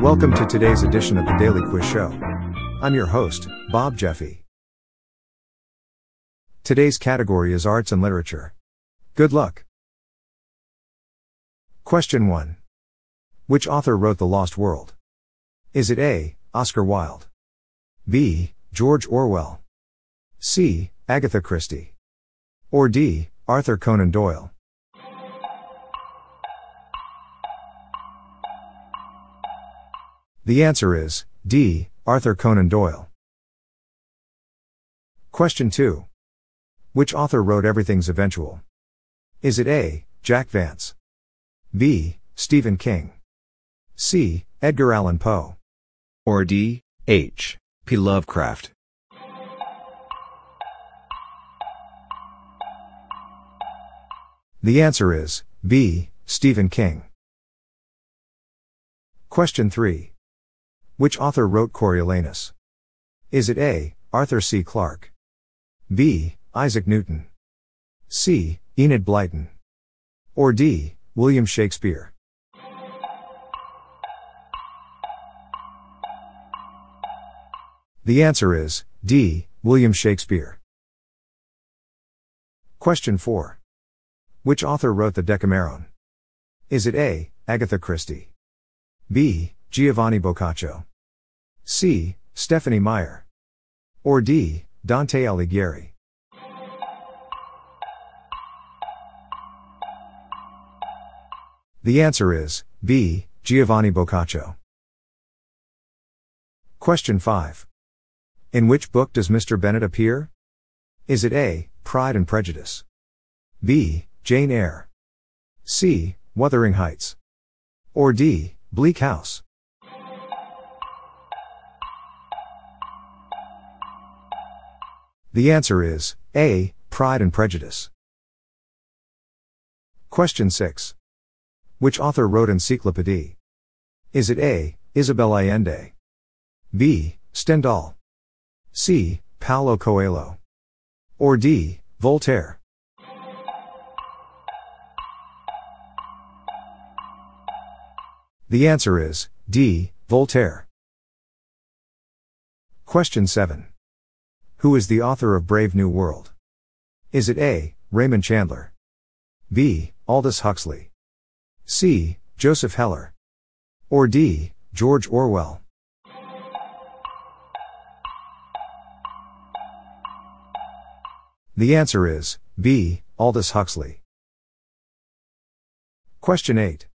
Welcome to today's edition of the Daily Quiz Show. I'm your host, Bob Jeffy. Today's category is Arts and Literature. Good luck. Question 1. Which author wrote The Lost World? Is it A. Oscar Wilde? B. George Orwell? C. Agatha Christie? Or D. Arthur Conan Doyle? The answer is D. Arthur Conan Doyle. Question 2. Which author wrote Everything's Eventual? Is it A. Jack Vance? B. Stephen King? C. Edgar Allan Poe? Or D. H. P. Lovecraft? The answer is B. Stephen King. Question 3. Which author wrote Coriolanus? Is it A. Arthur C. Clarke? B. Isaac Newton? C. Enid Blyton? Or D. William Shakespeare? The answer is D. William Shakespeare. Question 4. Which author wrote the Decameron? Is it A. Agatha Christie? B. Giovanni Boccaccio? C. Stephenie Meyer. Or D. Dante Alighieri. The answer is B. Giovanni Boccaccio. Question 5. In which book does Mr. Bennet appear? Is it A. Pride and Prejudice? B. Jane Eyre? C. Wuthering Heights? Or D. Bleak House? The answer is A. Pride and Prejudice. Question 6. Which author wrote Encyclopédie? Is it A. Isabel Allende? B. Stendhal? C. Paulo Coelho? Or D. Voltaire? The answer is D. Voltaire. Question 7. Who is the author of Brave New World? Is it A. Raymond Chandler? B. Aldous Huxley? C. Joseph Heller? Or D. George Orwell? The answer is B. Aldous Huxley. Question 8.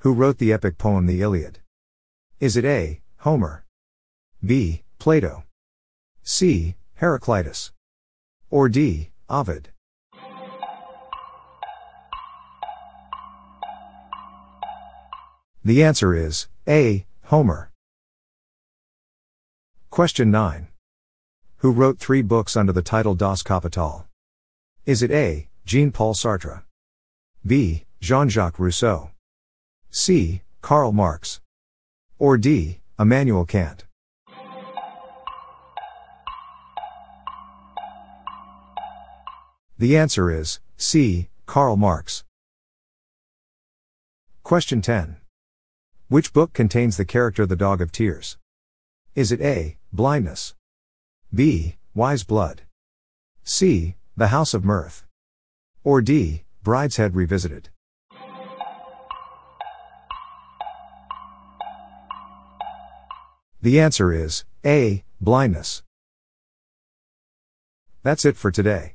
Who wrote the epic poem The Iliad? Is it A. Homer? B. Plato? C. Heraclitus. Or D. Ovid. The answer is A. Homer. Question 9. Who wrote three books under the title Das Kapital? Is it A. Jean Paul Sartre? B. Jean Jacques Rousseau? C. Karl Marx? Or D. Immanuel Kant? The answer is C. Karl Marx. Question 10. Which book contains the character the Dog of Tears? Is it A. Blindness? B. Wise Blood? C. The House of Mirth? Or D. Brideshead Revisited? The answer is A. Blindness. That's it for today.